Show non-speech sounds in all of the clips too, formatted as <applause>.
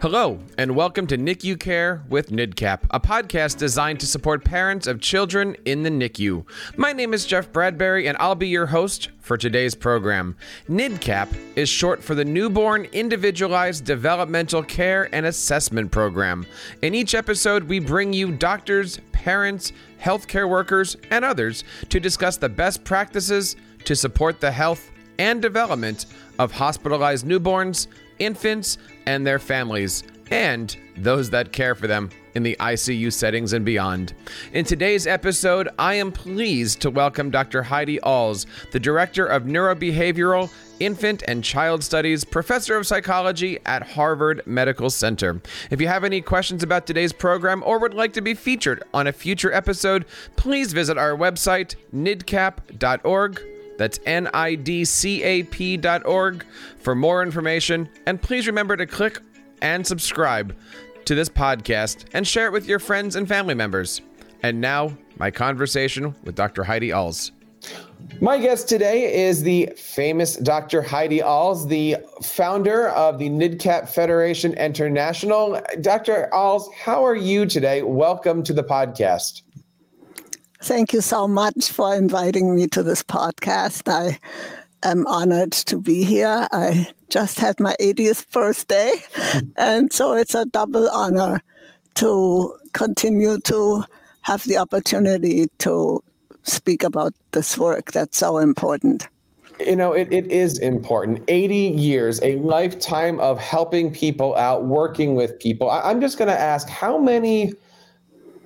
Hello, and welcome to NICU Care with NIDCAP, a podcast designed to support parents of children in the NICU. My name is Jeff Bradbury, and I'll be your host for today's program. NIDCAP is short for the Newborn Individualized Developmental Care and Assessment Program. In each episode, we bring you doctors, parents, healthcare workers, and others to discuss the best practices to support the health and development of hospitalized newborns, infants, and their families, and those that care for them in the ICU settings and beyond. In today's episode, I am pleased to welcome Dr. Heidi Als, the Director of Neurobehavioral, Infant, and Child Studies, Professor of Psychology at Harvard Medical Center. If you have any questions about today's program or would like to be featured on a future episode, please visit our website, nidcap.org. That's N-I-D-C-A-P dot org for more information. And please remember to click and subscribe to this podcast and share it with your friends and family members. And now, my conversation with Dr. Heidi Als. My guest today is the famous Dr. Heidi Als, the founder of the NIDCAP Federation International. Dr. Als, how are you today? Welcome to the podcast. Thank you so much for inviting me to this podcast. I am honored to be here. I just had my 80th birthday, <laughs> and so it's a double honor to continue to have the opportunity to speak about this work that's so important. You know, it, it is important. 80 years, a lifetime of helping people out, working with people. I, I'm just going to ask how many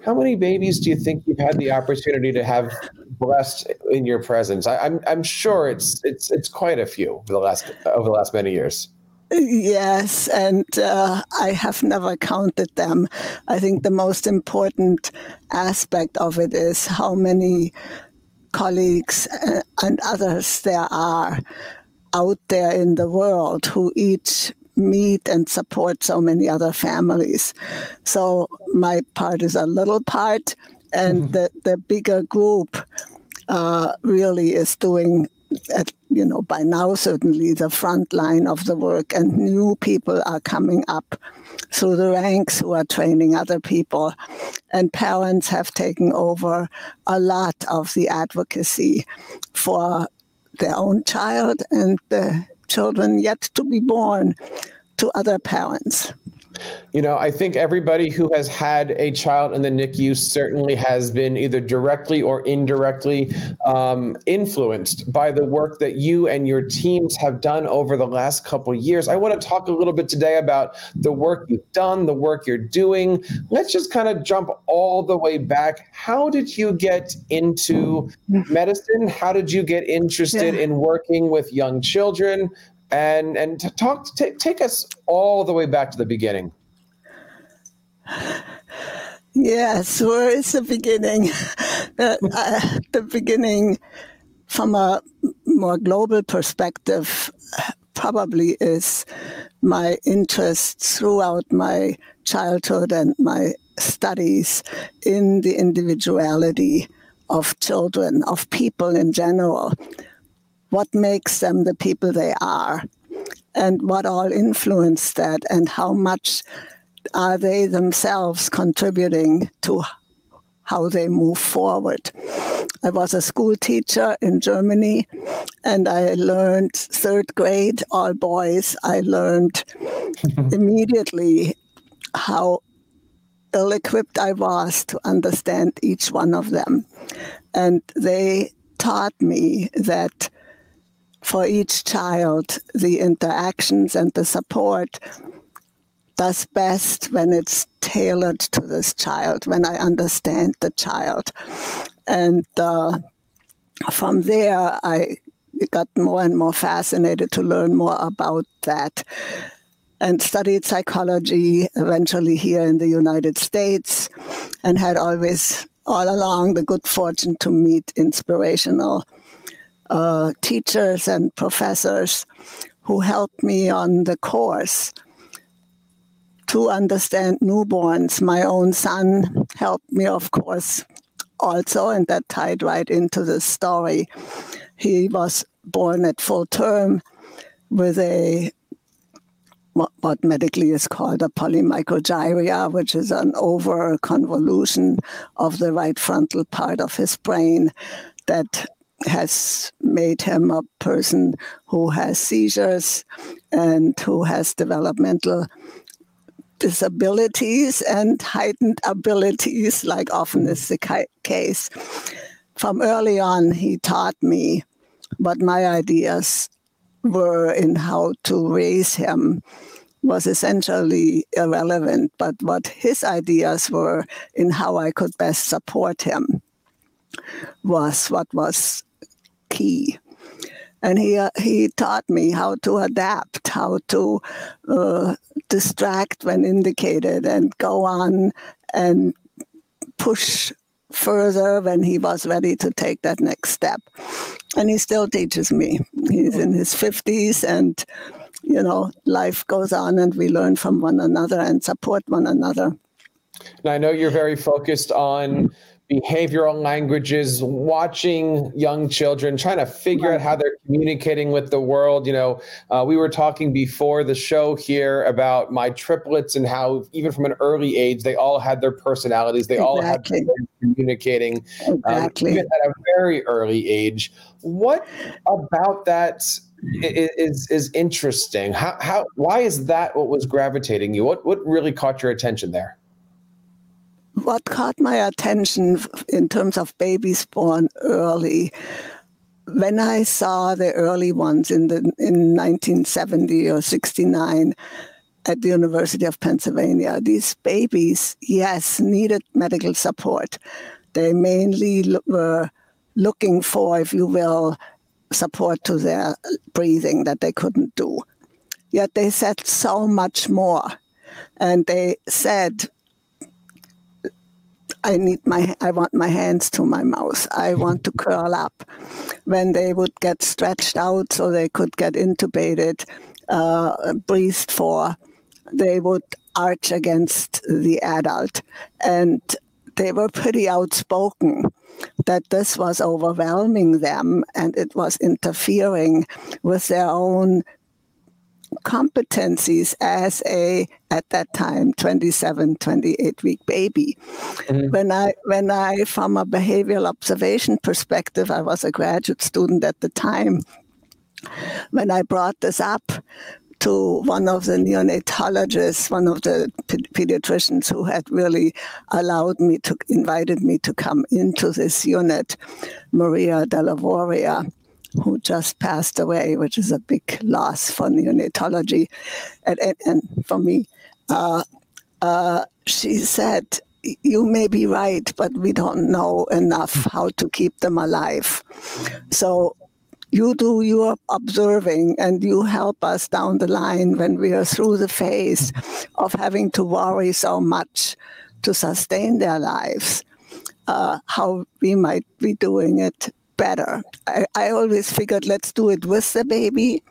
how many babies do you think you've had the opportunity to have blessed in your presence? I, am I'm, I'm sure it's it's it's quite a few over the last over the last many years. Yes, and uh, I have never counted them. I think the most important aspect of it is how many colleagues uh, and others there are out there in the world who each meet and support so many other families. So my part is a little part, and mm-hmm. the, the bigger group uh, really is doing, at, you know, by now certainly the front line of the work, and new people are coming up through the ranks who are training other people. And parents have taken over a lot of the advocacy for their own child and the children yet to be born to other parents. You know, I think everybody who has had a child in the NICU certainly has been either directly or indirectly um, influenced by the work that you and your teams have done over the last couple years. I want to talk a little bit today about the work you've done, the work you're doing. Let's just kind of jump all the way back. How did you get into medicine? How did you get interested yeah. in working with young children? And and to talk t- take us all the way back to the beginning. Yes, where is the beginning? <laughs> uh, uh, the beginning, from a more global perspective, probably is my interest throughout my childhood and my studies in the individuality of children, of people in general what makes them the people they are and what all influence that and how much are they themselves contributing to how they move forward. I was a school teacher in Germany and I learned third grade, all boys. I learned <laughs> immediately how ill equipped I was to understand each one of them. And they taught me that for each child, the interactions and the support does best when it's tailored to this child, when I understand the child. And uh, from there, I got more and more fascinated to learn more about that and studied psychology eventually here in the United States and had always all along the good fortune to meet inspirational uh, teachers and professors who helped me on the course to understand newborns. My own son helped me, of course, also, and that tied right into the story. He was born at full term with a what, what medically is called a polymicrogyria, which is an over convolution of the right frontal part of his brain that has made him a person who has seizures and who has developmental disabilities and heightened abilities, like often is the case. From early on, he taught me what my ideas were in how to raise him was essentially irrelevant, but what his ideas were in how I could best support him was what was key. And he, uh, he taught me how to adapt, how to uh, distract when indicated, and go on and push further when he was ready to take that next step. And he still teaches me. He's in his 50s and you know, life goes on and we learn from one another and support one another. Now, I know you're very focused on behavioral languages, watching young children, trying to figure out how they're communicating with the world. You know, uh, we were talking before the show here about my triplets and how, even from an early age, they all had their personalities. They exactly. all had communicating um, exactly. um, at a very early age. What about that is is interesting. How how why is that what was gravitating you? What what really caught your attention there? What caught my attention in terms of babies born early when I saw the early ones in the in 1970 or 69 at the University of Pennsylvania, these babies, yes, needed medical support. They mainly were looking for, if you will, support to their breathing that they couldn't do. Yet they said so much more. And they said, I need my I want my hands to my mouth. I want to curl up. When they would get stretched out so they could get intubated, uh, breathed for, they would arch against the adult. And they were pretty outspoken that this was overwhelming them and it was interfering with their own competencies as a at that time 27 28 week baby mm-hmm. when i when i from a behavioral observation perspective i was a graduate student at the time when i brought this up to one of the neonatologists, one of the pediatricians who had really allowed me to, invited me to come into this unit, Maria Delivoria, who just passed away, which is a big loss for neonatology and, and, and for me. Uh, uh, she said, you may be right, but we don't know enough how to keep them alive. So you do your observing and you help us down the line when we are through the phase of having to worry so much to sustain their lives, uh, how we might be doing it better. I, I, always figured let's do it with the baby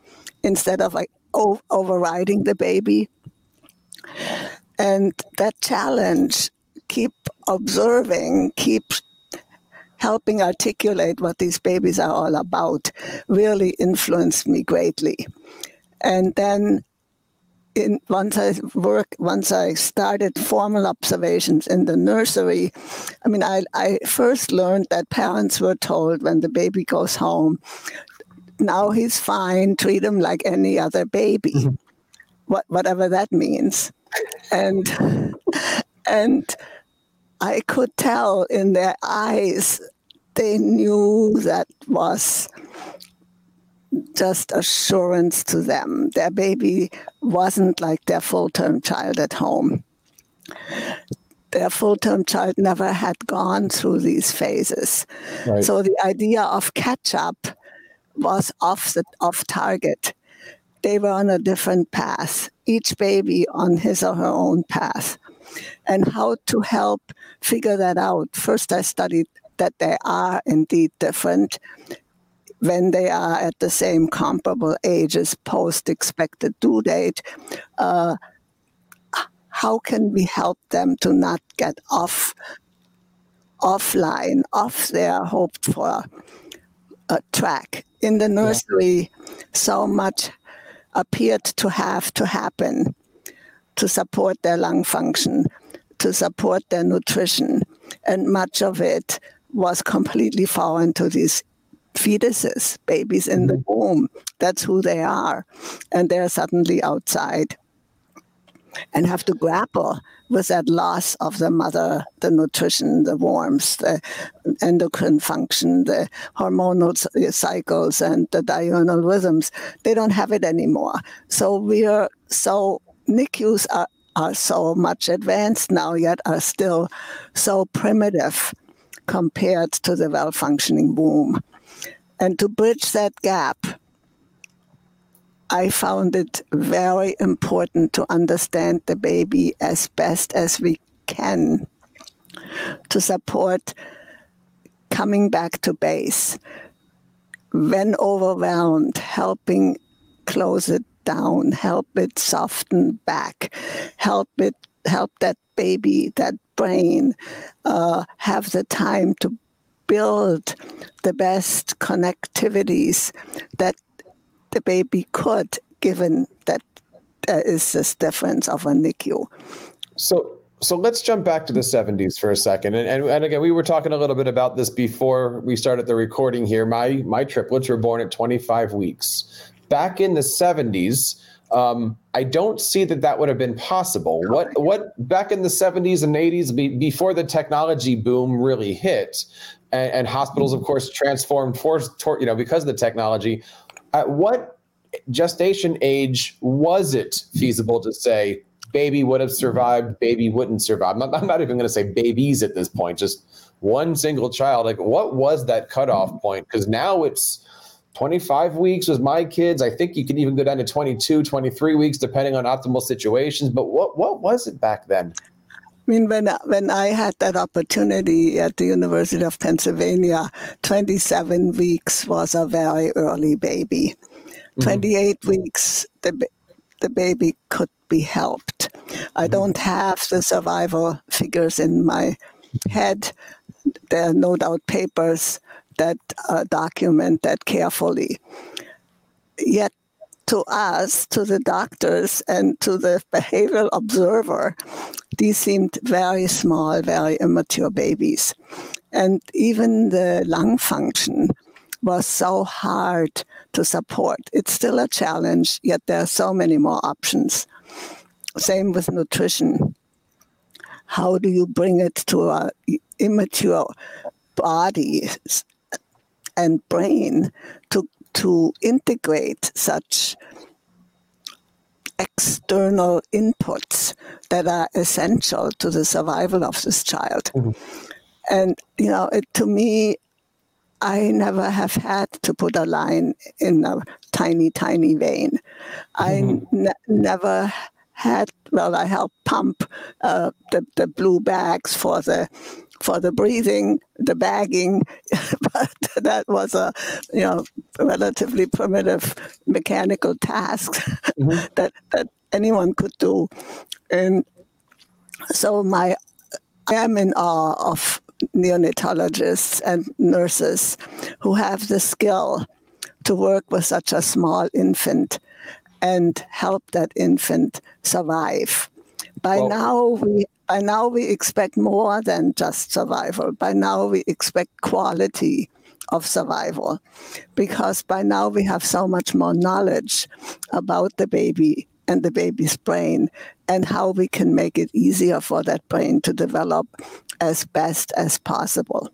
instead of like o- overriding the baby. And that challenge, keep observing, keep helping articulate what these babies are all about really influenced me greatly. And then in, once I work, once I started formal observations in the nursery, I mean, I, I first learned that parents were told when the baby goes home, now he's fine, treat him like any other baby, mm-hmm. what, whatever that means. And, and I could tell in their eyes they knew that was just assurance to them. Their baby wasn't like their full term child at home. Their full term child never had gone through these phases. Right. So the idea of catch up was off, the, off target. They were on a different path, each baby on his or her own path. And how to help figure that out. First, I studied that they are indeed different when they are at the same comparable ages post expected due date. Uh, how can we help them to not get off offline, off their hoped for uh, track? In the nursery, yeah. so much appeared to have to happen to support their lung function, to support their nutrition. And much of it was completely foreign to these fetuses, babies in the mm-hmm. womb. That's who they are. And they're suddenly outside and have to grapple with that loss of the mother, the nutrition, the warmth, the endocrine function, the hormonal cycles, and the diurnal rhythms. They don't have it anymore. So we are so NICUs are, are so much advanced now, yet are still so primitive compared to the well functioning womb. And to bridge that gap, I found it very important to understand the baby as best as we can to support coming back to base. When overwhelmed, helping close it down, help it soften back, help it help that baby, that brain, uh, have the time to build the best connectivities that the baby could, given that there is this difference of a NICU. So, so let's jump back to the 70s for a second. And, and, and, again, we were talking a little bit about this before we started the recording here. My my triplets were born at 25 weeks. Back in the 70s, um, I don't see that that would have been possible. What what back in the 70s and 80s, be, before the technology boom really hit, and, and hospitals, of course, transformed for, you know because of the technology. At what gestation age was it feasible to say baby would have survived, baby wouldn't survive? I'm not, I'm not even going to say babies at this point, just one single child. Like, what was that cutoff point? Because now it's 25 weeks with my kids. I think you can even go down to 22, 23 weeks, depending on optimal situations. But what, what was it back then? I mean, when when I had that opportunity at the University of Pennsylvania, 27 weeks was a very early baby. Mm-hmm. 28 weeks, the the baby could be helped. I mm-hmm. don't have the survival figures in my head. There are no doubt papers that uh, document that carefully. Yet to us, to the doctors, and to the behavioral observer, these seemed very small, very immature babies. And even the lung function was so hard to support. It's still a challenge, yet there are so many more options. Same with nutrition. How do you bring it to an immature body and brain to to integrate such external inputs that are essential to the survival of this child. Mm-hmm. And, you know, it, to me, I never have had to put a line in a tiny, tiny vein. Mm-hmm. I never had, well, I helped pump uh, the, the blue bags for the for the breathing, the bagging, <laughs> but that was a you know relatively primitive mechanical task <laughs> mm-hmm. that that anyone could do, and so my I am in awe of neonatologists and nurses who have the skill to work with such a small infant and help that infant survive. By well, now, we by now we expect more than just survival. By now we expect quality of survival because by now we have so much more knowledge about the baby and the baby's brain and how we can make it easier for that brain to develop as best as possible.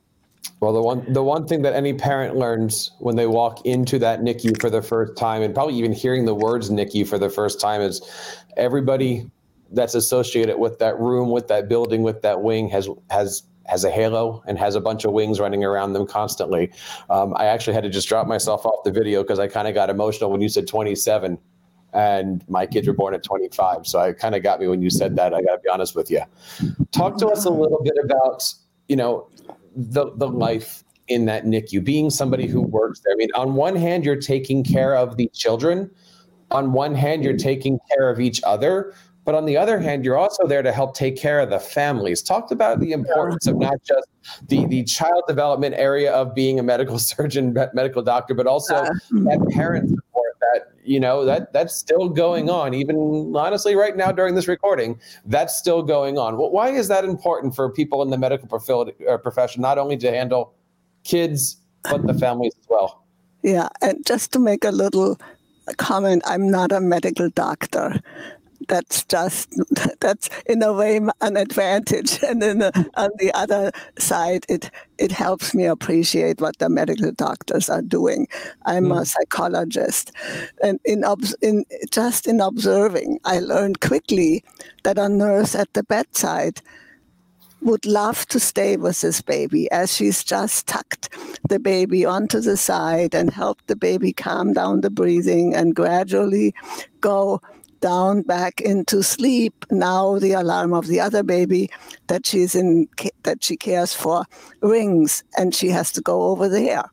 Well, the one the one thing that any parent learns when they walk into that NICU for the first time, and probably even hearing the words NICU for the first time, is everybody that's associated with that room, with that building, with that wing has has has a halo and has a bunch of wings running around them constantly. Um, I actually had to just drop myself off the video because I kind of got emotional when you said 27 and my kids were born at 25. So I kind of got me when you said that. I got to be honest with you. Talk to us a little bit about, you know, the, the life in that NICU, being somebody who works there. I mean, on one hand, you're taking care of the children. On one hand, you're taking care of each other. But on the other hand, you're also there to help take care of the families. Talked about the importance of not just the, the child development area of being a medical <laughs> surgeon, medical doctor, but also that parent support that you know that that's still going on. Even honestly right now during this recording that's still going on. Well, why is that important for people in the medical uh, profession not only to handle kids but the families as well? Yeah and just to make a little comment i'm not a medical doctor that's just that's in a way an advantage. <laughs> And then on the other side it it helps me appreciate what the medical doctors are doing. I'm mm. a psychologist. And in in just in observing i learned quickly that a nurse at the bedside would love to stay with this baby as she's just tucked the baby onto the side and helped the baby calm down the breathing and gradually go down back into sleep. Now the alarm of the other baby that she's in that she cares for rings, and she has to go over there.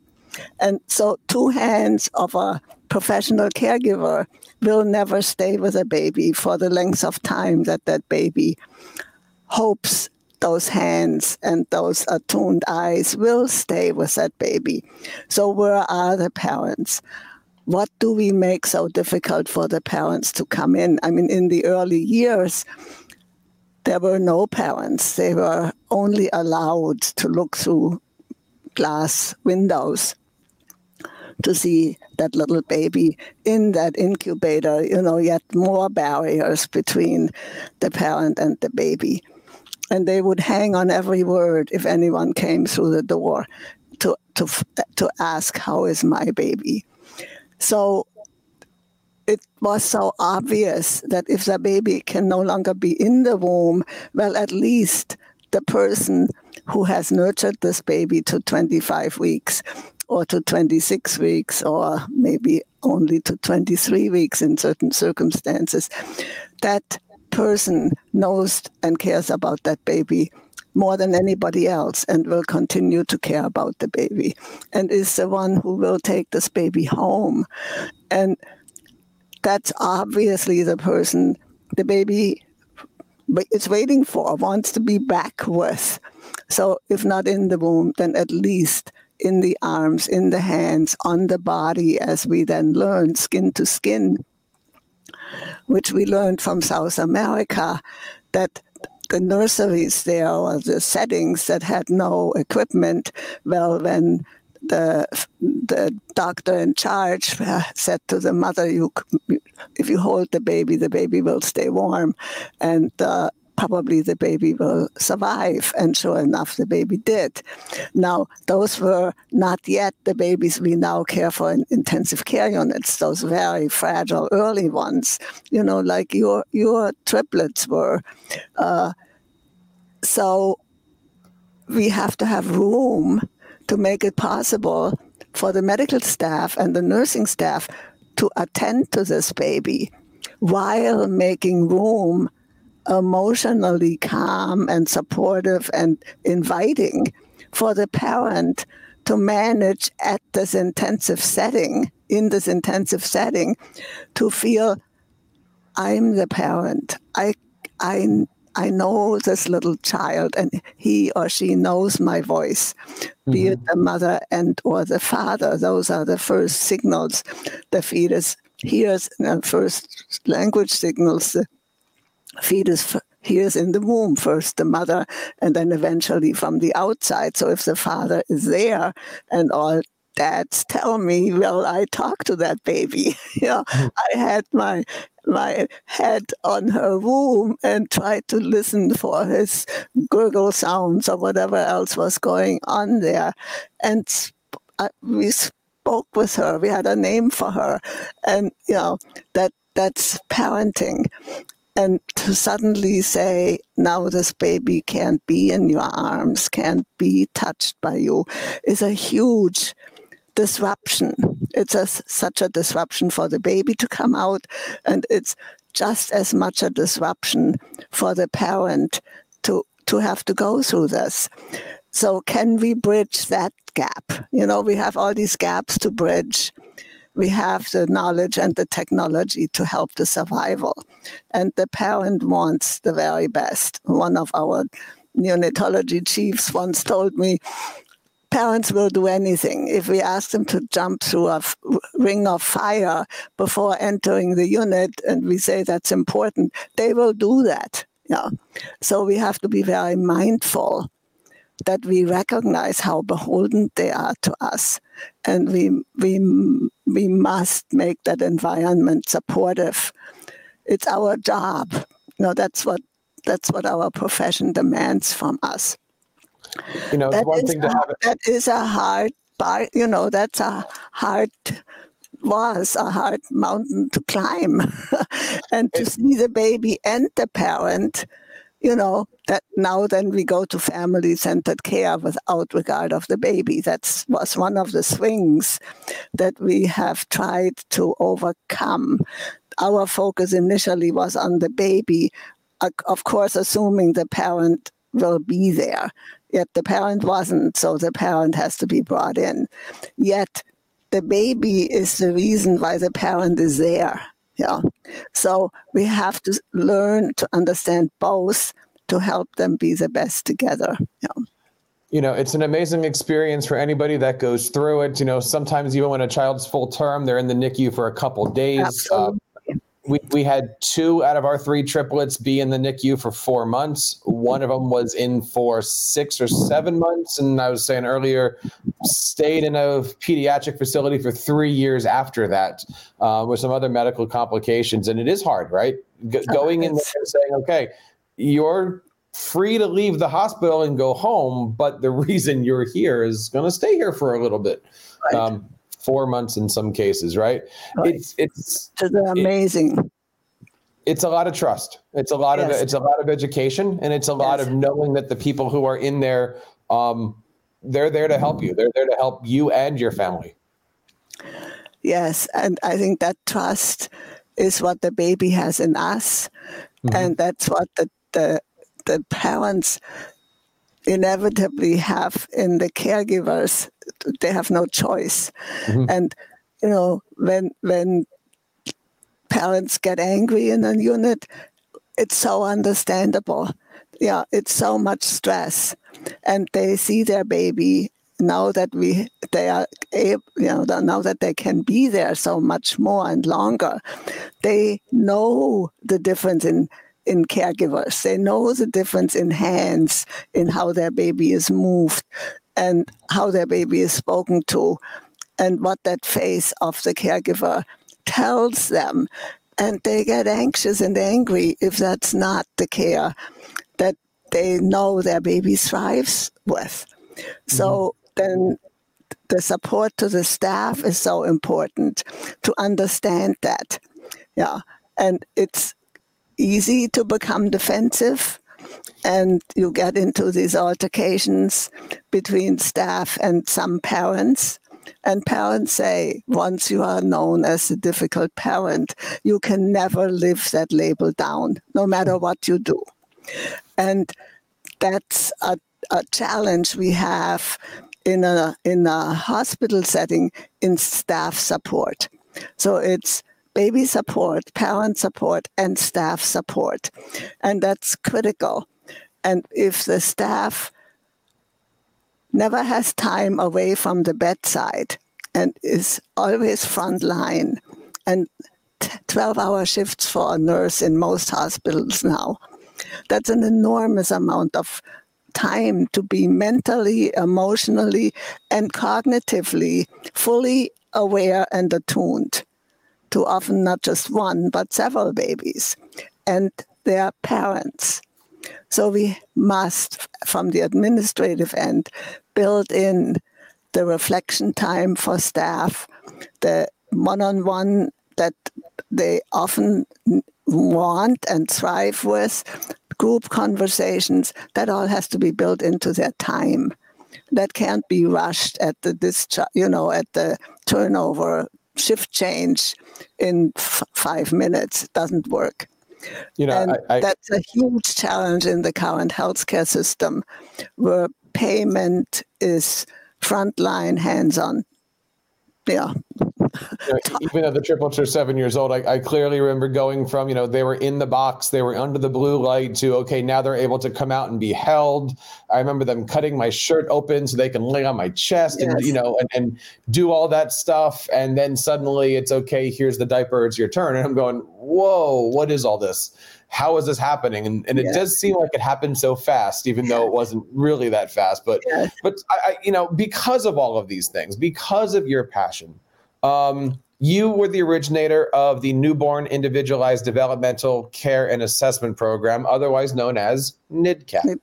And so, two hands of a professional caregiver will never stay with a baby for the length of time that that baby hopes those hands and those attuned eyes will stay with that baby. So, where are the parents? What do we make so difficult for the parents to come in? I mean, in the early years, there were no parents. They were only allowed to look through glass windows to see that little baby in that incubator, you know, yet more barriers between the parent and the baby. And they would hang on every word if anyone came through the door to, to, to ask, How is my baby? So it was so obvious that if the baby can no longer be in the womb, well, at least the person who has nurtured this baby to 25 weeks or to 26 weeks or maybe only to 23 weeks in certain circumstances, that person knows and cares about that baby more than anybody else and will continue to care about the baby and is the one who will take this baby home. And that's obviously the person the baby is waiting for, wants to be back with. So if not in the womb, then at least in the arms, in the hands, on the body, as we then learn skin to skin, which we learned from South America, that the nurseries there or the settings that had no equipment, well, when the the doctor in charge said to the mother, "You, if you hold the baby, the baby will stay warm," and uh, probably the baby will survive. And sure enough, the baby did. Now, those were not yet the babies we now care for in intensive care units, those very fragile early ones, you know, like your, your triplets were. Uh, so we have to have room to make it possible for the medical staff and the nursing staff to attend to this baby while making room emotionally calm and supportive and inviting for the parent to manage at this intensive setting, in this intensive setting, to feel I'm the parent. I, I, I know this little child and he or she knows my voice, mm-hmm. be it mm-hmm. the mother and or the father. Those are the first signals the fetus hears, the first language signals the fetus hears in the womb first the mother and then eventually from the outside. So if the father is there and all dads tell me well i talk to that baby. You know mm. i had my my head on her womb and tried to listen for his gurgle sounds or whatever else was going on there. And we spoke with her. We had a name for her. And you know that that's parenting and to suddenly say, now this baby can't be in your arms, can't be touched by you, is a huge disruption. It's a, such a disruption for the baby to come out, and it's just as much a disruption for the parent to, to have to go through this. So, can we bridge that gap? You know, we have all these gaps to bridge we have the knowledge and the technology to help the survival. And the parent wants the very best. One of our neonatology chiefs once told me parents will do anything. If we ask them to jump through a f- ring of fire before entering the unit and we say that's important, they will do that. Yeah. So we have to be very mindful that we recognize how beholden they are to us and we we we must make that environment supportive it's our job you know that's what that's what our profession demands from us you know, that one is thing to a, that is a hard part. You know, that's a hard was a hard mountain to climb, <laughs> and to see the baby and the parent. You know that now then we go to family-centered care without regard of the baby. That was one of the swings that we have tried to overcome. Our focus initially was on the baby, uh, of course, assuming the parent will be there. Yet the parent wasn't, so the parent has to be brought in. Yet the baby is the reason why the parent is there. Yeah. So we have to learn to understand both to help them be the best together. Yeah. You know, it's an amazing experience for anybody that goes through it. You know, sometimes even when a child's full term, they're in the NICU for a couple days. Uh, we, we had two out of our three triplets be in the NICU for four months. One of them was in for six or seven months. And I was saying earlier, stayed in a pediatric facility for three years after that uh, with some other medical complications. And it is hard, right? G- going in there and saying, okay, you're free to leave the hospital and go home, but the <laughs> reason you're here is going to stay here for a little bit. Right. Um, four months in some cases, right? right. It's it's, amazing. It, it's a lot of trust. It's a lot yes. of it's a lot of education, and it's a lot yes. of knowing that the people who are in there, um, they're there to help you. They're there to help you and your family. Yes, and I think that trust is what the baby has in us, mm-hmm. and that's what the the the parents inevitably have in the caregivers they have no choice mm-hmm. and you know when when parents get angry in a unit it's so understandable yeah it's so much stress and they see their baby now that we they are able, you know now that they can be there so much more and longer they know the difference in in caregivers. They know the difference in hands, in how their baby is moved, and how their baby is spoken to, and what that face of the caregiver tells them. And they get anxious and angry if that's not the care that they know their baby thrives with. Mm-hmm. So then the support to the staff is so important to understand that. Yeah. And it's easy to become defensive and you get into these altercations between staff and some parents. And parents say, once you are known as a difficult parent, you can never live that label down, no matter what you do. And that's a, a challenge we have in a, in a hospital setting in staff support. So it's baby support, parent support, and staff support. And that's critical. And if the staff never has time away from the bedside and is always front line and 12 hour shifts for a nurse in most hospitals now, that's an enormous amount of time to be mentally, emotionally, and cognitively fully aware and attuned to often not just one, but several babies and their parents. So we must, from the administrative end, build in the reflection time for staff, the one on one that they often want and thrive with, group conversations, that all has to be built into their time. That can't be rushed at the discharge, you know, at the turnover shift change in f- five minutes doesn't work. You know, and I, I, that's a huge challenge in the current healthcare system, where payment is frontline, hands-on. Yeah. <laughs> you know, even though the triplets are seven years old, I, I, clearly remember going from, you know, they were in the box, they were under the blue light to, okay, now they're able to come out and be held. I remember them cutting my shirt open so they can lay on my chest yes. and, you know, and, and do all that stuff. And then suddenly it's okay, here's the diaper, it's your turn. And I'm going, whoa, what is all this? how is this happening? And, and it yeah. does seem like it happened so fast, even though it wasn't really that fast. But yeah. but I, I, you know, because of all of these things, because of your passion, um, you were the originator of the Newborn Individualized Developmental Care and Assessment Program, otherwise known as NIDCAP.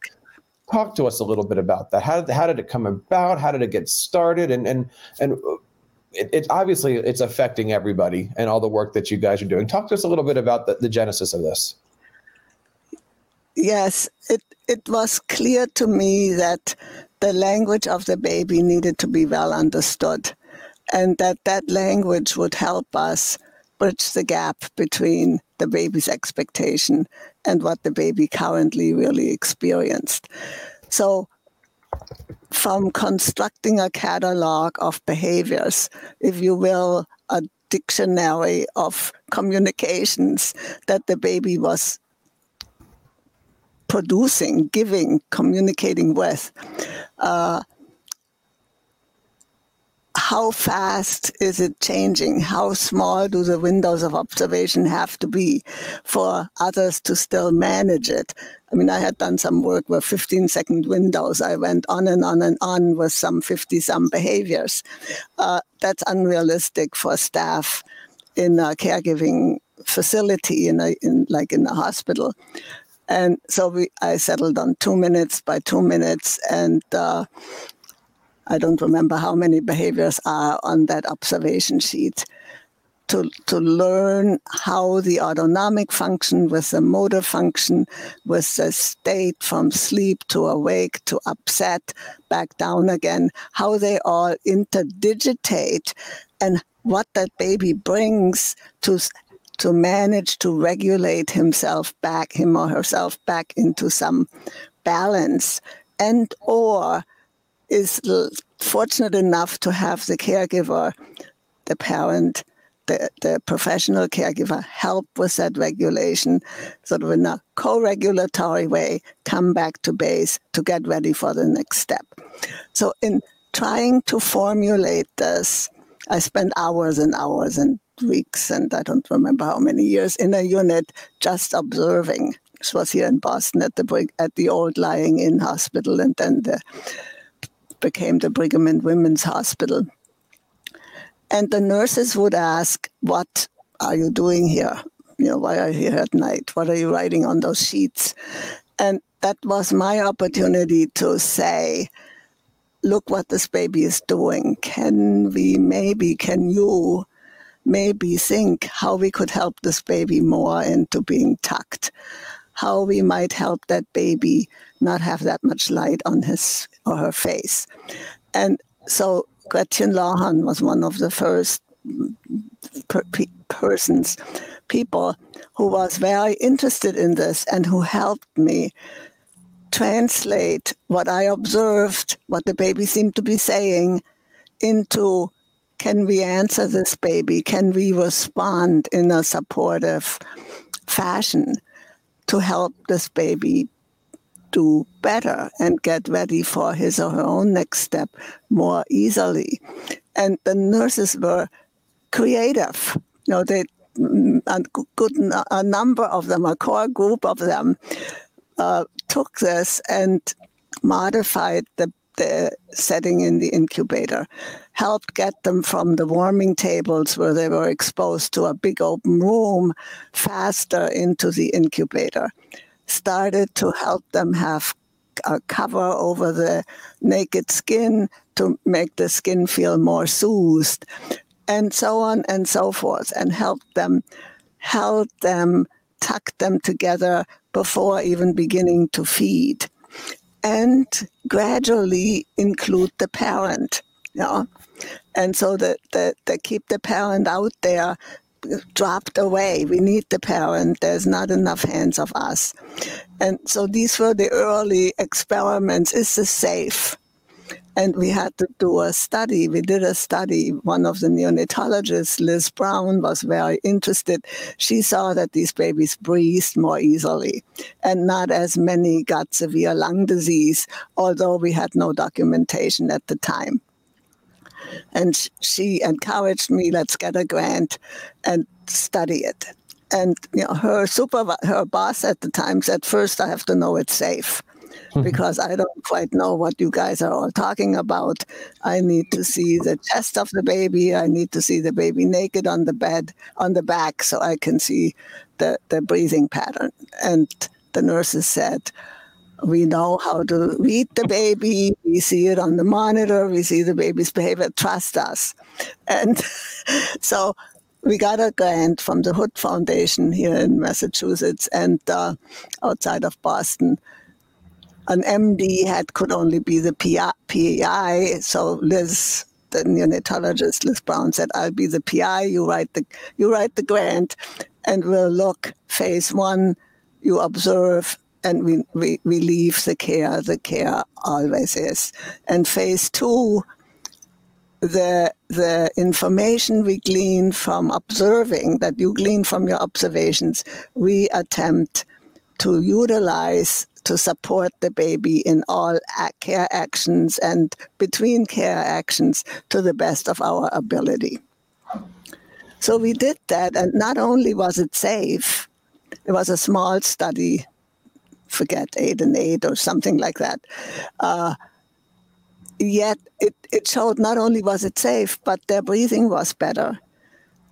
Talk to us a little bit about that. How did, how did it come about? How did it get started? And and and it, it, obviously it's affecting everybody and all the work that you guys are doing. Talk to us a little bit about the, the genesis of this. Yes, it it was clear to me that the language of the baby needed to be well understood and that that language would help us bridge the gap between the baby's expectation and what the baby currently really experienced. So, from constructing a catalog of behaviors, if you will, a dictionary of communications that the baby was producing, giving, communicating with, uh, how fast is it changing? How small do the windows of observation have to be for others to still manage it? I mean, I had done some work with 15 second windows. I went on and on and on with some 50 some behaviors. Uh, that's unrealistic for staff in a caregiving facility, in, a, in like in a hospital. And so we, I settled on two minutes by two minutes, and uh, I don't remember how many behaviors are on that observation sheet. To, to learn how the autonomic function with the motor function, with the state from sleep to awake to upset, back down again, how they all interdigitate and what that baby brings to to manage to regulate himself back, him or herself back into some balance and or is fortunate enough to have the caregiver, the parent, the, the professional caregiver help with that regulation, sort of in a co regulatory way, come back to base to get ready for the next step. So, in trying to formulate this, I spent hours and hours and weeks, and I don't remember how many years, in a unit just observing. This was here in Boston at the at the old Lying In Hospital, and then the became the Brigham and Women's Hospital. And the nurses would ask, What are you doing here? You know, why are you here at night? What are you writing on those sheets? And that was my opportunity to say, Look what this baby is doing. Can we maybe, can you maybe think how we could help this baby more into being tucked? How we might help that baby not have that much light on his or her face. And so Gretchen Lawhon was one of the first per- persons, people who was very interested in this and who helped me translate what I observed, what the baby seemed to be saying, into can we answer this baby? Can we respond in a supportive fashion to help this baby do better and get ready for his or her own next step more easily. And the nurses were creative. You know, they a good a number of them, a core group of them, uh, took this and modified the the setting in the incubator, helped get them from the warming tables where they were exposed to a big open room faster into the incubator started to help them have a cover over the naked skin to make the skin feel more soothed, and so on and so forth, and helped them, held them, tucked them together before even beginning to feed, and gradually include the parent. You know? And so that the, the keep the parent out there dropped away. We need the parent. There's not enough hands of us. And so these were the early experiments. Is this safe? And we had to do a study. We did a study. One of the neonatologists, Liz Brown, was very interested. She saw that these babies breathed more easily and not as many got severe lung disease, although we had no documentation at the time. And she encouraged me, let's get a grant and study it. And you know, her super, her boss at the time said, first I have to know it's safe mm-hmm. because I don't quite know what you guys are all talking about. I need to see the chest of the baby. I need to see the baby naked on the bed, on the back, so I can see the, the breathing pattern. And the nurses said, we know how to read the baby. We see it on the monitor. We see the baby's behavior. Trust us. And <laughs> so we got a grant from the Hood Foundation here in Massachusetts and uh, outside of Boston an MD had could only be the PI. So Liz, the neonatologist, Liz Brown said, "I'll be the PI. You write the you write the grant, and we'll look phase one. You observe." And we, we, we leave the care, the care always is. And phase two, the the information we glean from observing that you glean from your observations, we attempt to utilize to support the baby in all care actions and between care actions to the best of our ability. So we did that, and not only was it safe, it was a small study, forget eight and eight or something like that. Uh, yet it, it showed not only was it safe, but their breathing was better.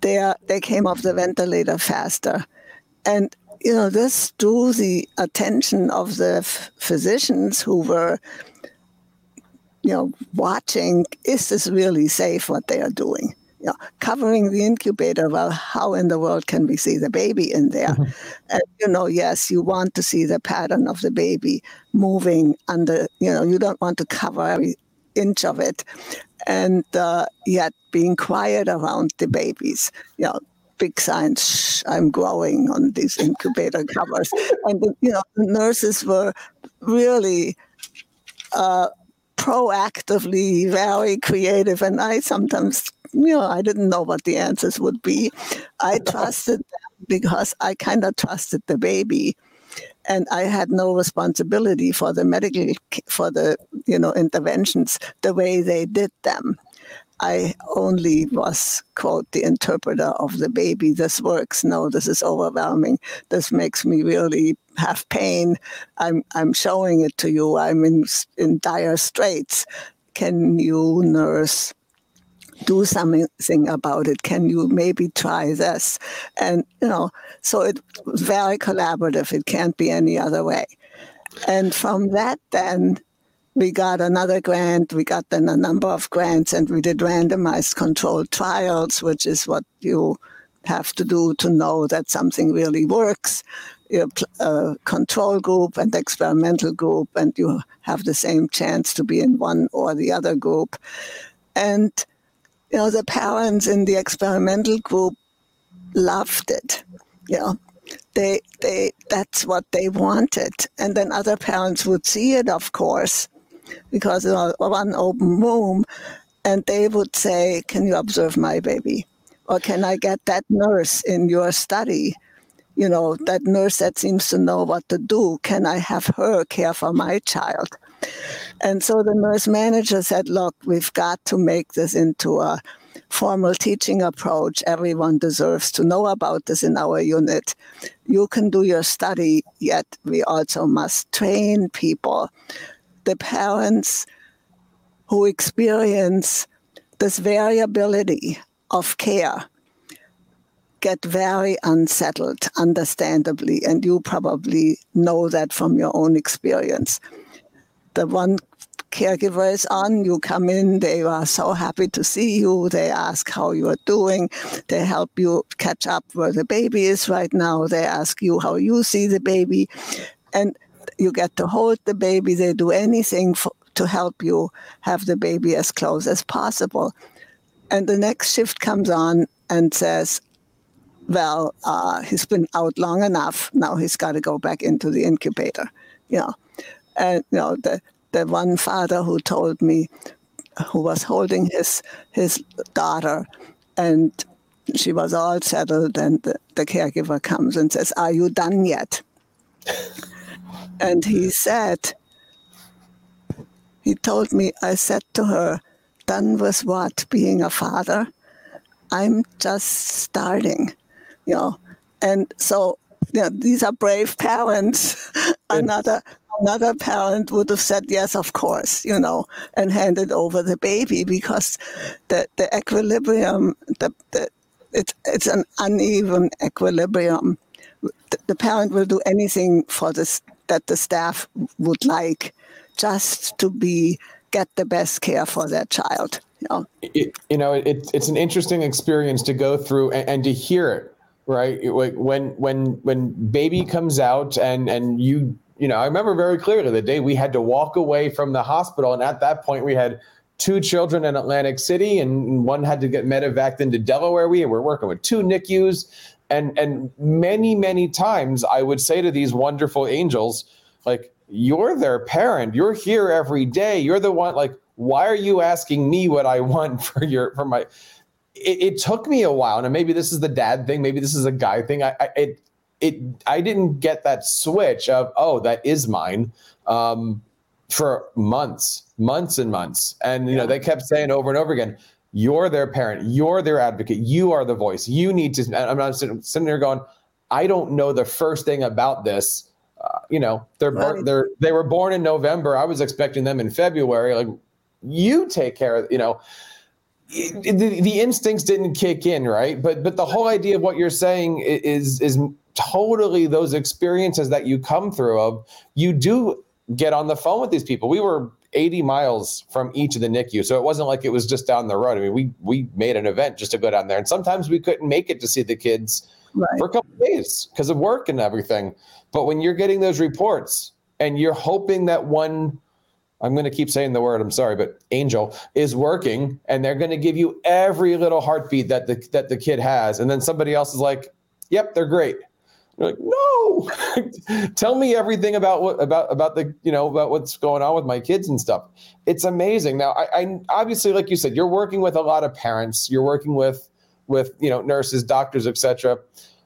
They, are, they came off the ventilator faster. And you know, this drew the attention of the f- physicians who were, you know, watching, is this really safe what they are doing? You know, covering the incubator, well, how in the world can we see the baby in there? Mm-hmm. And, you know, yes, you want to see the pattern of the baby moving under, you know, you don't want to cover every inch of it. And uh, yet being quiet around the babies, you know, big signs i'm growing on these incubator covers <laughs> and you know the nurses were really uh, proactively very creative and i sometimes you know i didn't know what the answers would be i trusted them because i kind of trusted the baby and I had no responsibility for the medical for the you know interventions the way they did them. I only was, quote, the interpreter of the baby. This works. No, this is overwhelming. This makes me really have pain. I'm, I'm showing it to you. I'm in, in dire straits. Can you, nurse, do something about it? Can you maybe try this? And, you know, so it was very collaborative. It can't be any other way. And from that, then, we got another grant. We got then a number of grants, and we did randomized controlled trials, which is what you have to do to know that something really works. You have a control group and experimental group, and you have the same chance to be in one or the other group. And you know, the parents in the experimental group loved it. You know, they they that's what they wanted, and then other parents would see it, of course, because it was one open room, and they would say, "Can you observe my baby?" Or can I get that nurse in your study? You know, that nurse that seems to know what to do. Can I have her care for my child? And so the nurse manager said, Look, we've got to make this into a formal teaching approach. Everyone deserves to know about this in our unit. You can do your study, yet we also must train people the parents who experience this variability of care get very unsettled, understandably, and you probably know that from your own experience. The one caregiver is on, you come in, they are so happy to see you, they ask how you are doing, they help you catch up where the baby is right now, they ask you how you see the baby. And you get to hold the baby. They do anything for, to help you have the baby as close as possible. And the next shift comes on and says, well, uh, he's been out long enough. Now he's got to go back into the incubator, you know. And you know the the one father who told me, who was holding his his daughter, and she was all settled, and the, the caregiver comes and says, "Are you done yet?" <laughs> and he said, he told me, I said to her, done with what? Being a father? I'm just starting, you know. And so, you know, these are brave parents. <laughs> another another parent would have said yes, of course, you know, and handed over the baby because the the equilibrium, the, the it's it's an uneven equilibrium. The, the parent will do anything for this that the staff would like, just to be get the best care for their child. You know, it, you know it, it's an interesting experience to go through and, and to hear it. Right, when when when baby comes out and and you you know I remember very clearly the day we had to walk away from the hospital, and at that point we had two children in Atlantic City, and one had to get medevaced into Delaware. We were working with two NICUs, and and many many times I would say to these wonderful angels, like you're their parent. You're here every day. You're the one. Like, why are you asking me what I want <laughs> for your for my? It, it took me a while, and maybe this is the dad thing. Maybe this is a guy thing. I, I it it I didn't get that switch of oh that is mine um, for months, months and months, and you know they kept saying over and over again. You're their parent. You're their advocate. You are the voice. You need to. I'm not sitting, sitting there going, I don't know the first thing about this uh, you know, they're right. they're they were born in November. I was expecting them in February. Like, you take care of, you know. The, the instincts didn't kick in, right? But but the whole idea of what you're saying is is totally those experiences that you come through of you do get on the phone with these people. We were 80 miles from each of the NICU. So it wasn't like it was just down the road. I mean, we we made an event just to go down there. And sometimes we couldn't make it to see the kids right. for a couple days because of work and everything. But when you're getting those reports and you're hoping that one, I'm going to keep saying the word, I'm sorry, but angel is working and they're going to give you every little heartbeat that the, that the kid has. And then somebody else is like, yep, they're great. You're like, no, <laughs> tell me everything about what about about the you know about what's going on with my kids and stuff. It's amazing. Now, I, I obviously, like you said, you're working with a lot of parents. You're working with with you know nurses, doctors, etc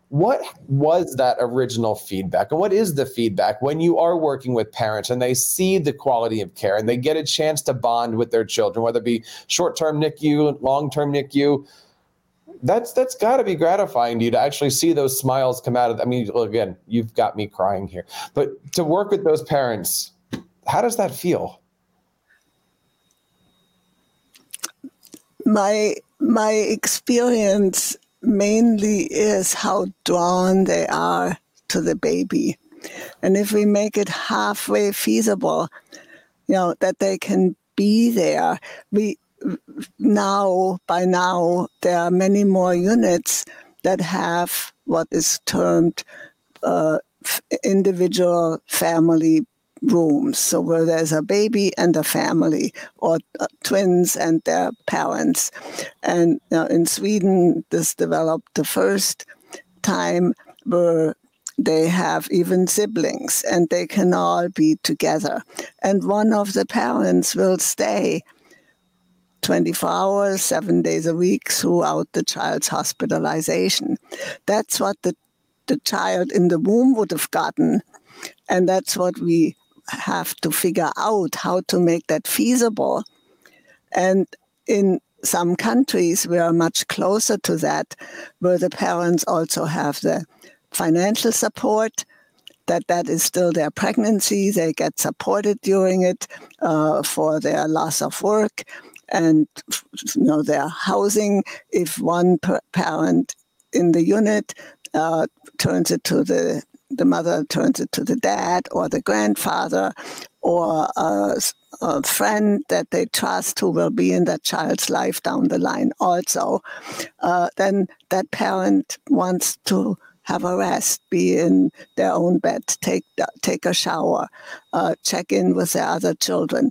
what was that original feedback and what is the feedback when you are working with parents and they see the quality of care and they get a chance to bond with their children whether it be short-term nicu long-term nicu that's that's got to be gratifying to you to actually see those smiles come out of i mean again you've got me crying here but to work with those parents how does that feel my my experience mainly is how drawn they are to the baby. And if we make it halfway feasible, you know, that they can be there, we now, by now, there are many more units that have what is termed uh, individual family rooms. So where there's a baby and a family, or uh, twins and their parents. And uh, in Sweden, this developed the first time where they have even siblings and they can all be together. And one of the parents will stay 24 hours, seven days a week throughout the child's hospitalization. That's what the, the child in the womb would have gotten. And that's what we have to figure out how to make that feasible. And in some countries, we are much closer to that, where the parents also have the financial support. That that is still their pregnancy. They get supported during it uh, for their loss of work and you know their housing. If one parent in the unit uh, turns it to the the mother turns it to the dad or the grandfather or a, a, friend that they trust who will be in that child's life down the line also, uh, then that parent wants to have a rest, be in their own bed, take take a shower, uh, check in with their other children,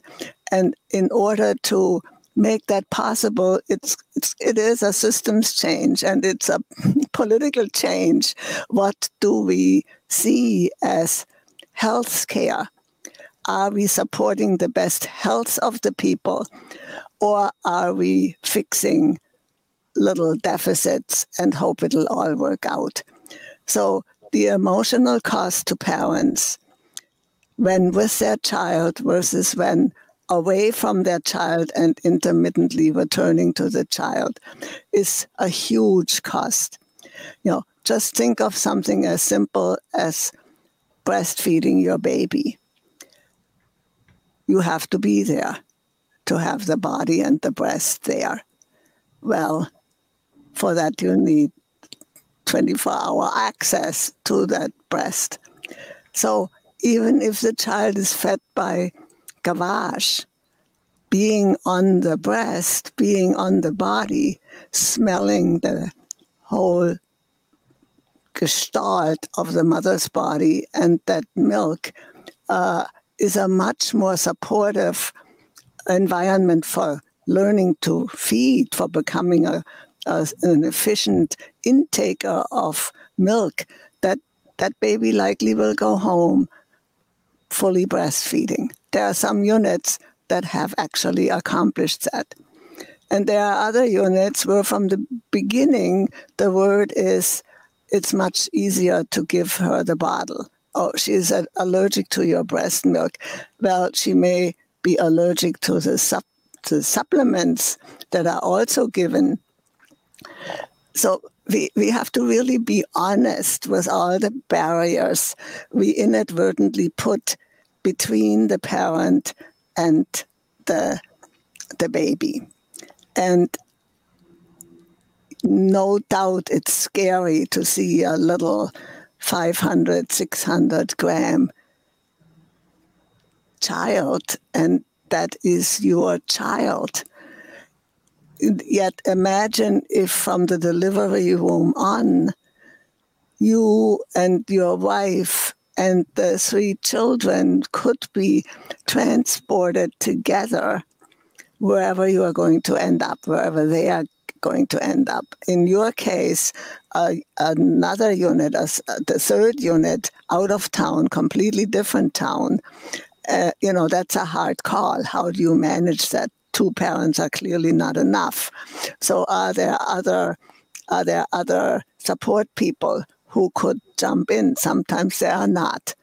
and in order to make that possible, it's, it's it is a systems change and it's a political change. What do we see as health care? are we supporting the best health of the people or are we fixing little deficits and hope it'll all work out? So the emotional cost to parents when with their child versus when away from their child and intermittently returning to the child is a huge cost. You know, just think of something as simple as breastfeeding your baby. You have to be there to have the body and the breast there. Well, for that, you need 24 hour access to that breast. So even if the child is fed by gavage, being on the breast, being on the body, smelling the whole gestalt of the mother's body and that milk uh, is a much more supportive environment for learning to feed, for becoming a, a, an efficient intaker of milk, that that baby likely will go home fully breastfeeding. There are some units that have actually accomplished that. And there are other units where from the beginning the word is it's much easier to give her the bottle. Oh, she's allergic to your breast milk. Well, she may be allergic to the, supplements that are also given. So we, we have to really be honest with all the barriers we inadvertently put between the parent and the, the baby. And no doubt it's scary to see a little 500, 600 gram child, and that is your child. Yet imagine if from the delivery room on, you and your wife and the three children could be transported together wherever you are going to end up, wherever they are going to end up. In your case, uh, another unit, uh, the third unit, out of town, completely different town, uh, you know, that's a hard call. How do you manage that? Two parents are clearly not enough. So are there other are there other support people who could jump in? Sometimes they are not.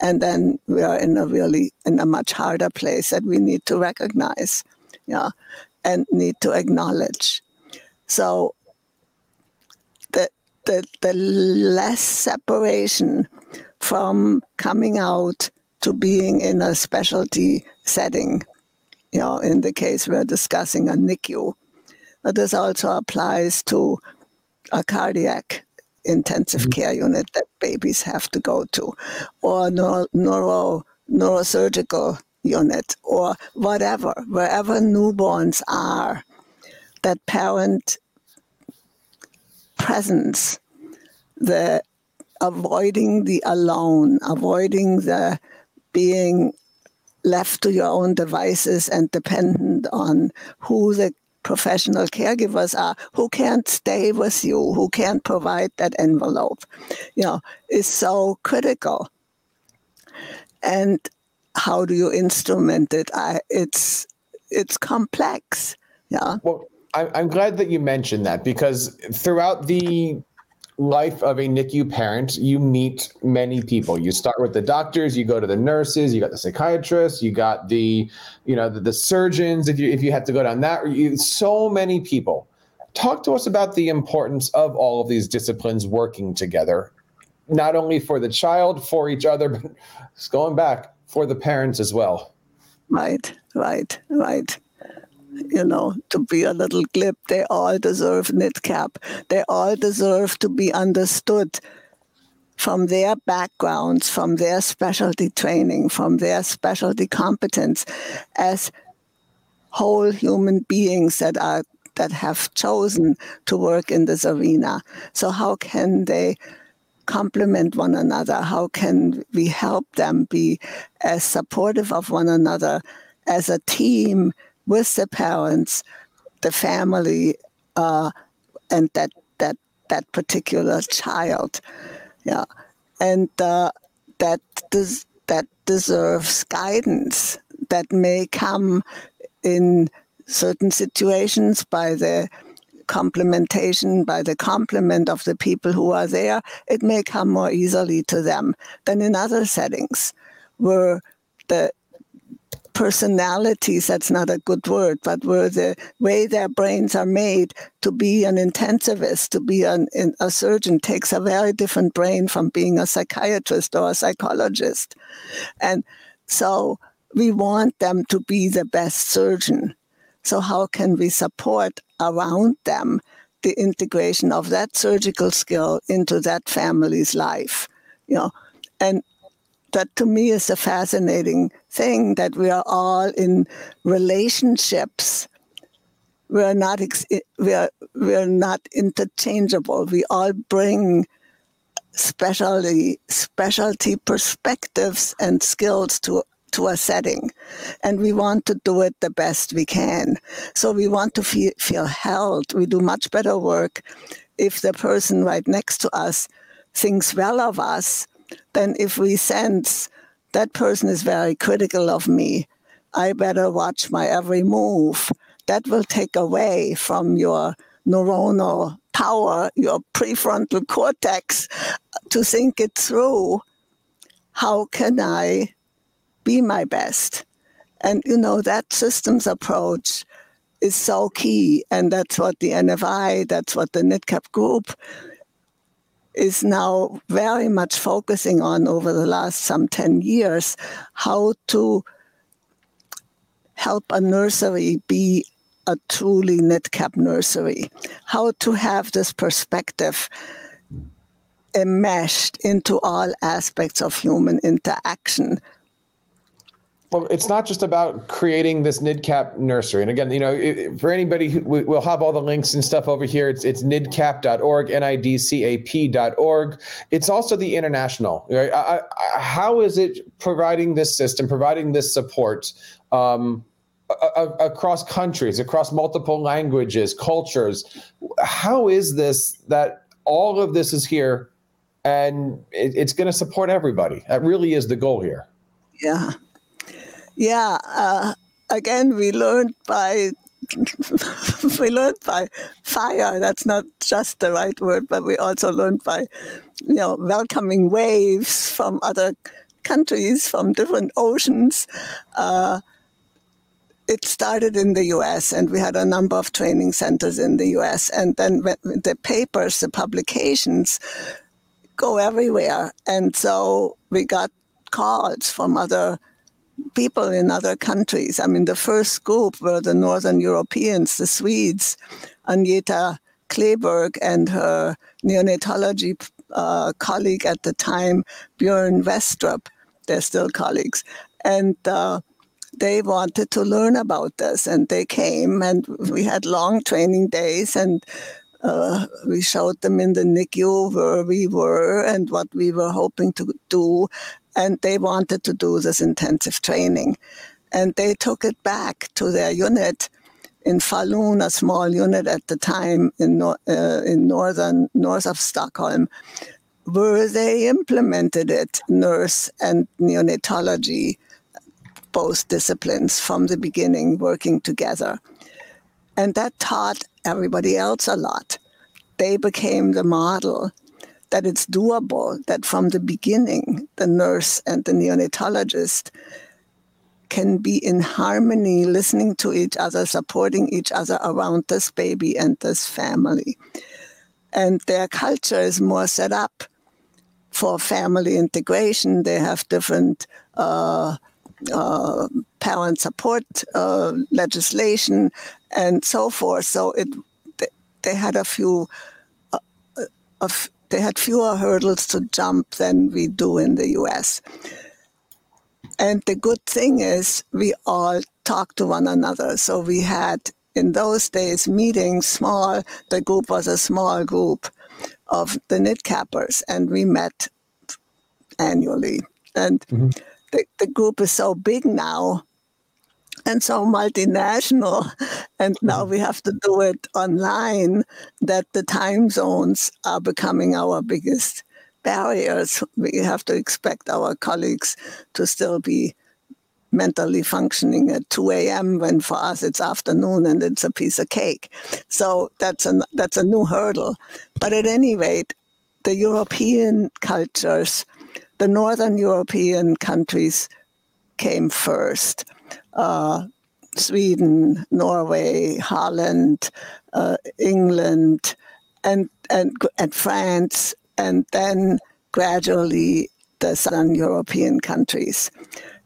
And then we are in a really in a much harder place that we need to recognize, yeah, and need to acknowledge. So the the the less separation from coming out to being in a specialty setting. You know, in the case we're discussing a NICU, but this also applies to a cardiac intensive mm-hmm. care unit that babies have to go to, or neuro, neuro neurosurgical unit, or whatever, wherever newborns are, that parent presence, the avoiding the alone, avoiding the being left to your own devices and dependent on who the professional caregivers are who can't stay with you, who can't provide that envelope, you know, is so critical. And how do you instrument it? I, it's it's complex. Yeah. Well, I'm glad that you mentioned that because throughout the life of a NICU parent, you meet many people. You start with the doctors, you go to the nurses, you got the psychiatrists, you got the, you know, the, the surgeons. If you if you have to go down that, you, so many people. Talk to us about the importance of all of these disciplines working together, not only for the child, for each other, but <laughs> going back for the parents as well. Right, right, right you know, to be a little glib, they all deserve NIDCAP. They all deserve to be understood from their backgrounds, from their specialty training, from their specialty competence as whole human beings that are that have chosen to work in this arena. So how can they complement one another? How can we help them be as supportive of one another as a team with the parents, the family, uh, and that that that particular child. Yeah, and uh, that this that deserves guidance that may come in certain situations by the complementation, by the complement of the people who are there, it may come more easily to them than in other settings where the personalities, that's not a good word, but where the way their brains are made to be an intensivist, to be an, a surgeon takes a very different brain from being a psychiatrist or a psychologist. And so we want them to be the best surgeon. So, how can we support around them the integration of that surgical skill into that family's life? You know, and that to me is a fascinating thing that we are all in relationships. We are not ex- eh, we are we are not interchangeable. We all bring specialty specialty perspectives and skills to to a setting and we want to do it the best we can so we want to feel, feel held we do much better work if the person right next to us thinks well of us than if we sense that person is very critical of me i better watch my every move that will take away from your neuronal power your prefrontal cortex to think it through how can i be my best. And, you know, that systems approach is so key. And that's what the NFI, that's what the NIDCAP group is now very much focusing on over the last some 10 years how to help a nursery be a truly NIDCAP nursery, how to have this perspective enmeshed into all aspects of human interaction well, it's not just about creating this NIDCAP nursery. And again, you know, it, for anybody who we'll have all the links and stuff over here. It's it's nidcap.org, N-I-D-C-A-P.org. It's also the international. Right? I, I, how is it providing this system, providing this support um, a, a, across countries, across multiple languages, cultures? How is this that all of this is here and it, it's going to support everybody? That really is the goal here. Yeah. Yeah, uh, again, we learned by <laughs> we learned by fire. That's not just the right word, but we also learned by, you know, welcoming waves from other countries, from different oceans. Uh, it started in the US, and we had a number of training centers in the US. And then the papers, the publications go everywhere. And so we got calls from other people in other countries. I mean, the first group were the Northern Europeans, the Swedes, Agneta Kleberg and her neonatology uh, colleague at the time, Björn Westrup. They're still colleagues. And uh, they wanted to learn about this, and they came, and we had long training days, and uh, we showed them in the NICU where we were and what we were hoping to do and they wanted to do this intensive training. And they took it back to their unit in Falun, a small unit at the time in, uh, in northern north of Stockholm, where they implemented it, nurse and neonatology, both disciplines from the beginning, working together. And that taught everybody else a lot. They became the model that it's doable, that from the beginning, the nurse and the neonatologist can be in harmony, listening to each other, supporting each other around this baby and this family. And their culture is more set up for family integration. They have different uh, uh, parent support uh, legislation and so forth. So it they had a few uh, of they had fewer hurdles to jump than we do in the US. And the good thing is, we all talk to one another. So we had in those days meetings, small, the group was a small group of the NIDCAPers, and we met annually. And mm-hmm. the, the group is so big now and so multinational. And now we have to do it online that the time zones are becoming our biggest barriers. We have to expect our colleagues to still be mentally functioning at 2 a.m. when for us it's afternoon and it's a piece of cake. So that's a, that's a new hurdle. But at any rate, the European cultures, the Northern European countries came first. Uh, Sweden, Norway, Holland, uh, England, and, and, and France, and then gradually the Southern European countries.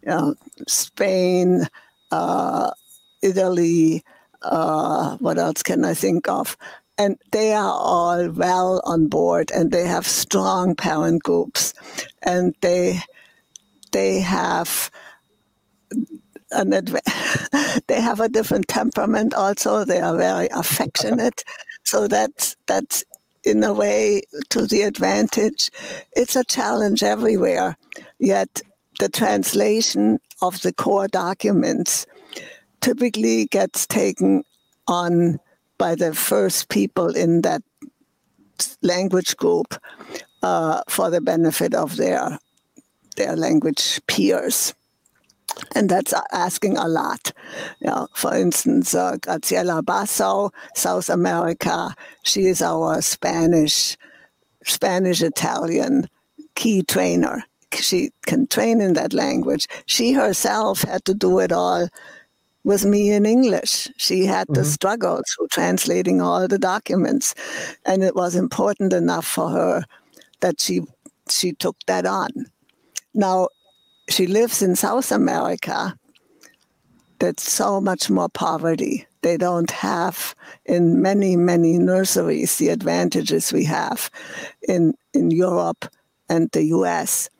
Uh, Spain, uh, Italy, uh, what else can I think of? And they are all well on board and they have strong parent groups and they, they have an adv- <laughs> they have a different temperament also they are very affectionate <laughs> so that's that's in a way to the advantage it's a challenge everywhere yet the translation of the core documents typically gets taken on by the first people in that language group uh, for the benefit of their their language peers. And that's asking a lot. You know, for instance, uh, Graciela Basso, South America, she is our Spanish, Spanish Italian key trainer she can train in that language. She herself had to do it all with me in English. She had mm-hmm. to struggle through translating all the documents, and it was important enough for her that she she took that on. Now, she lives in South America. There's so much more poverty. They don't have in many many nurseries the advantages we have in in Europe and the U.S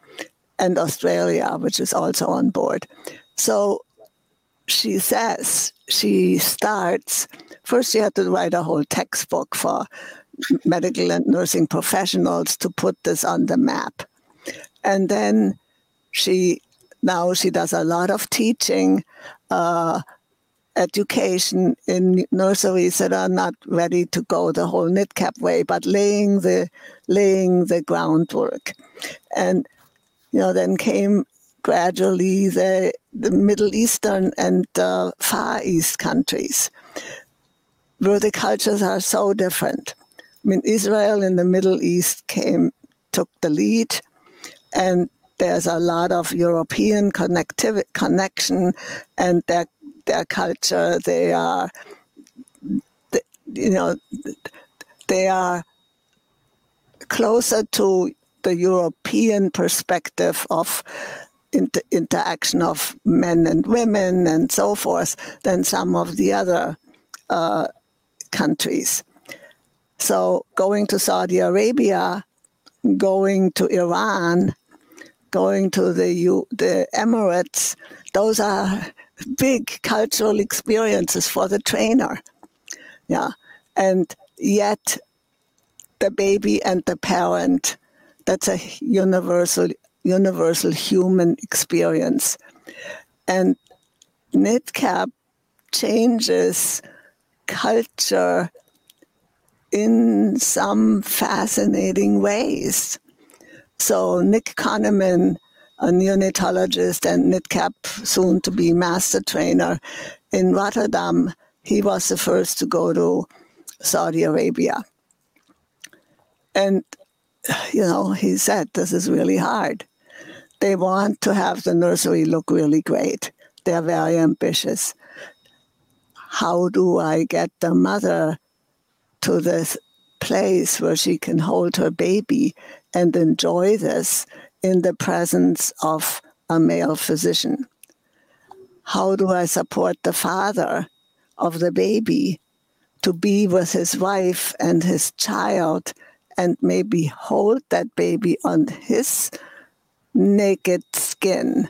and Australia, which is also on board. So she says she starts first she had to write a whole textbook for medical and nursing professionals to put this on the map and then she now she does a lot of teaching uh, education in nurseries that are not ready to go the whole NIDCAP way but laying the laying the groundwork and you know, then came gradually the, the Middle Eastern and uh, Far East countries, where the cultures are so different. I mean, Israel in the Middle East came, took the lead, and there's a lot of European connectivity, connection, and their their culture. They are, you know, they are closer to the European perspective of inter- interaction of men and women and so forth than some of the other uh, countries. So going to Saudi Arabia, going to Iran, going to the U- the Emirates, those are big cultural experiences for the trainer. Yeah, and yet the baby and the parent that's a universal universal human experience and NIDCAP changes culture in some fascinating ways. So Nick Conneman, a neonatologist and NIDCAP soon to be master trainer in Rotterdam, he was the first to go to Saudi Arabia. And you know, he said, this is really hard. They want to have the nursery look really great. They're very ambitious. How do I get the mother to this place where she can hold her baby and enjoy this in the presence of a male physician? How do I support the father of the baby to be with his wife and his child and maybe hold that baby on his naked skin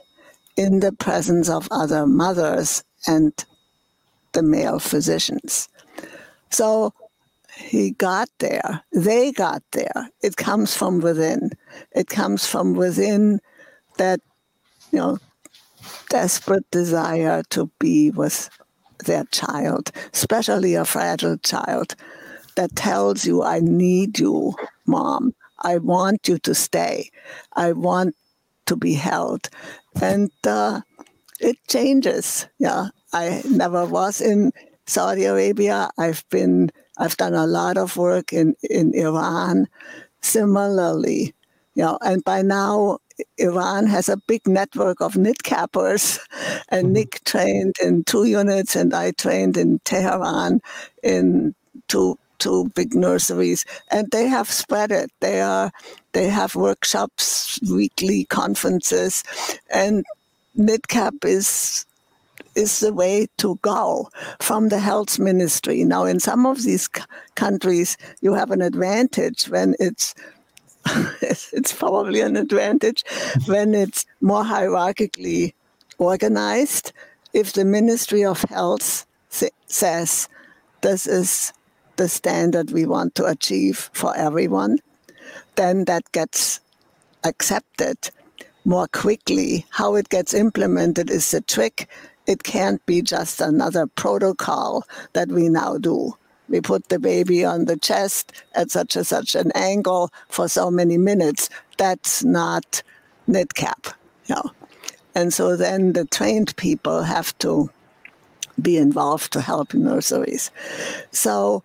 in the presence of other mothers and the male physicians. So he got there. They got there. It comes from within. It comes from within that, you know, desperate desire to be with their child, especially a fragile child that tells you, I need you, mom. I want you to stay. I want to be held. And uh, it changes. Yeah. I never was in Saudi Arabia. I've been, I've done a lot of work in, in Iran similarly. You know, and by now Iran has a big network of NIDCAPers, and mm-hmm. Nick trained in two units, and I trained in Tehran in two two big nurseries, and they have spread it. They are they have workshops, weekly conferences, and NIDCAP is is the way to go from the health ministry. Now, in some of these c- countries, you have an advantage when it's <laughs> it's probably an advantage when it's more hierarchically organized. If the Ministry of Health says this is the standard we want to achieve for everyone, then that gets accepted more quickly. How it gets implemented is the trick. It can't be just another protocol that we now do we put the baby on the chest at such and such an angle for so many minutes. That's not. You know? And so then the trained people have to be involved to help in nurseries. So,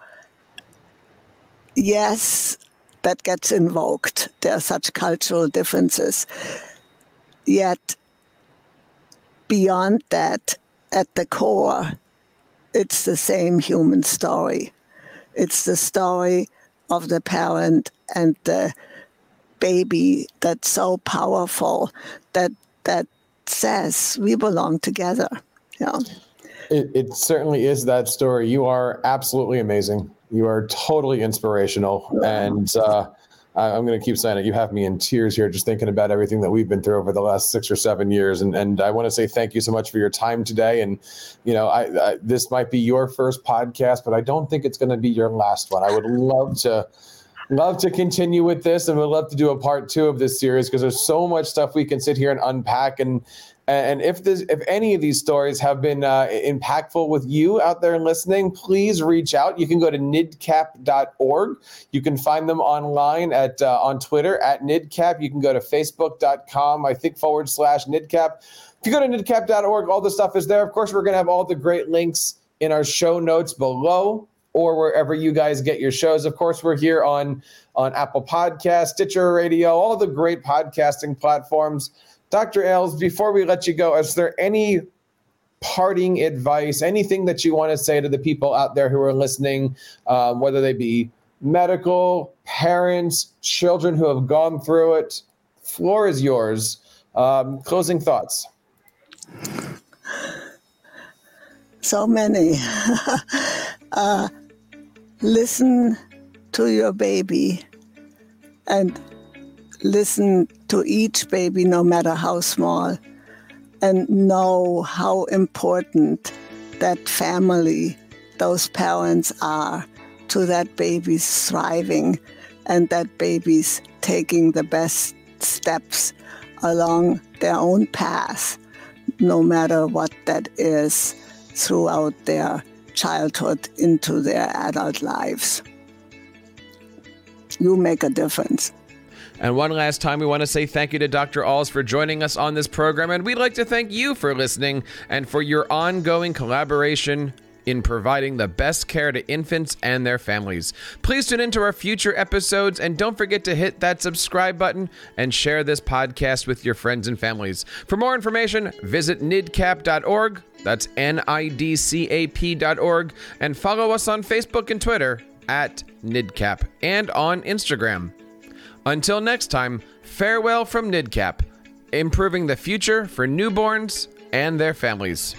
yes, that gets invoked. There are such cultural differences. Yet, beyond that, at the core, it's the same human story. It's the story of the parent and the baby that's so powerful that that says we belong together. Yeah. It, it certainly is that story. You are absolutely amazing. You are totally inspirational, and uh, I'm going to keep saying it. You have me in tears here just thinking about everything that we've been through over the last six or seven years. And, and I want to say thank you so much for your time today. And, you know, I, I this might be your first podcast, but I don't think it's going to be your last one. I would love to love to continue with this and we'd love to do a part two of this series because there's so much stuff we can sit here and unpack and and if this, if any of these stories have been uh, impactful with you out there listening, please reach out. You can go to nidcap.org. You can find them online at uh, on Twitter at nidcap. You can go to facebook.com, I think forward slash nidcap. If you go to nidcap.org, all the stuff is there. Of course, we're going to have all the great links in our show notes below or wherever you guys get your shows. Of course, we're here on on Apple Podcast, Stitcher Radio, all the great podcasting platforms. Dr. Als, before we let you go, is there any parting advice, anything that you want to say to the people out there who are listening, um, whether they be medical, parents, children who have gone through it? Floor is yours. Um, closing thoughts. So many. <laughs> uh, listen to your baby and listen to each baby, no matter how small, and know how important that family, those parents are to that baby's thriving and that baby's taking the best steps along their own path, no matter what that is, throughout their childhood into their adult lives. You make a difference. And one last time, we want to say thank you to Dr. Als for joining us on this program. And we'd like to thank you for listening and for your ongoing collaboration in providing the best care to infants and their families. Please tune into our future episodes and don't forget to hit that subscribe button and share this podcast with your friends and families. For more information, visit nidcap.org. That's N I D C A P.org. And follow us on Facebook and Twitter at nidcap and on Instagram. Until next time, farewell from NIDCAP, improving the future for newborns and their families.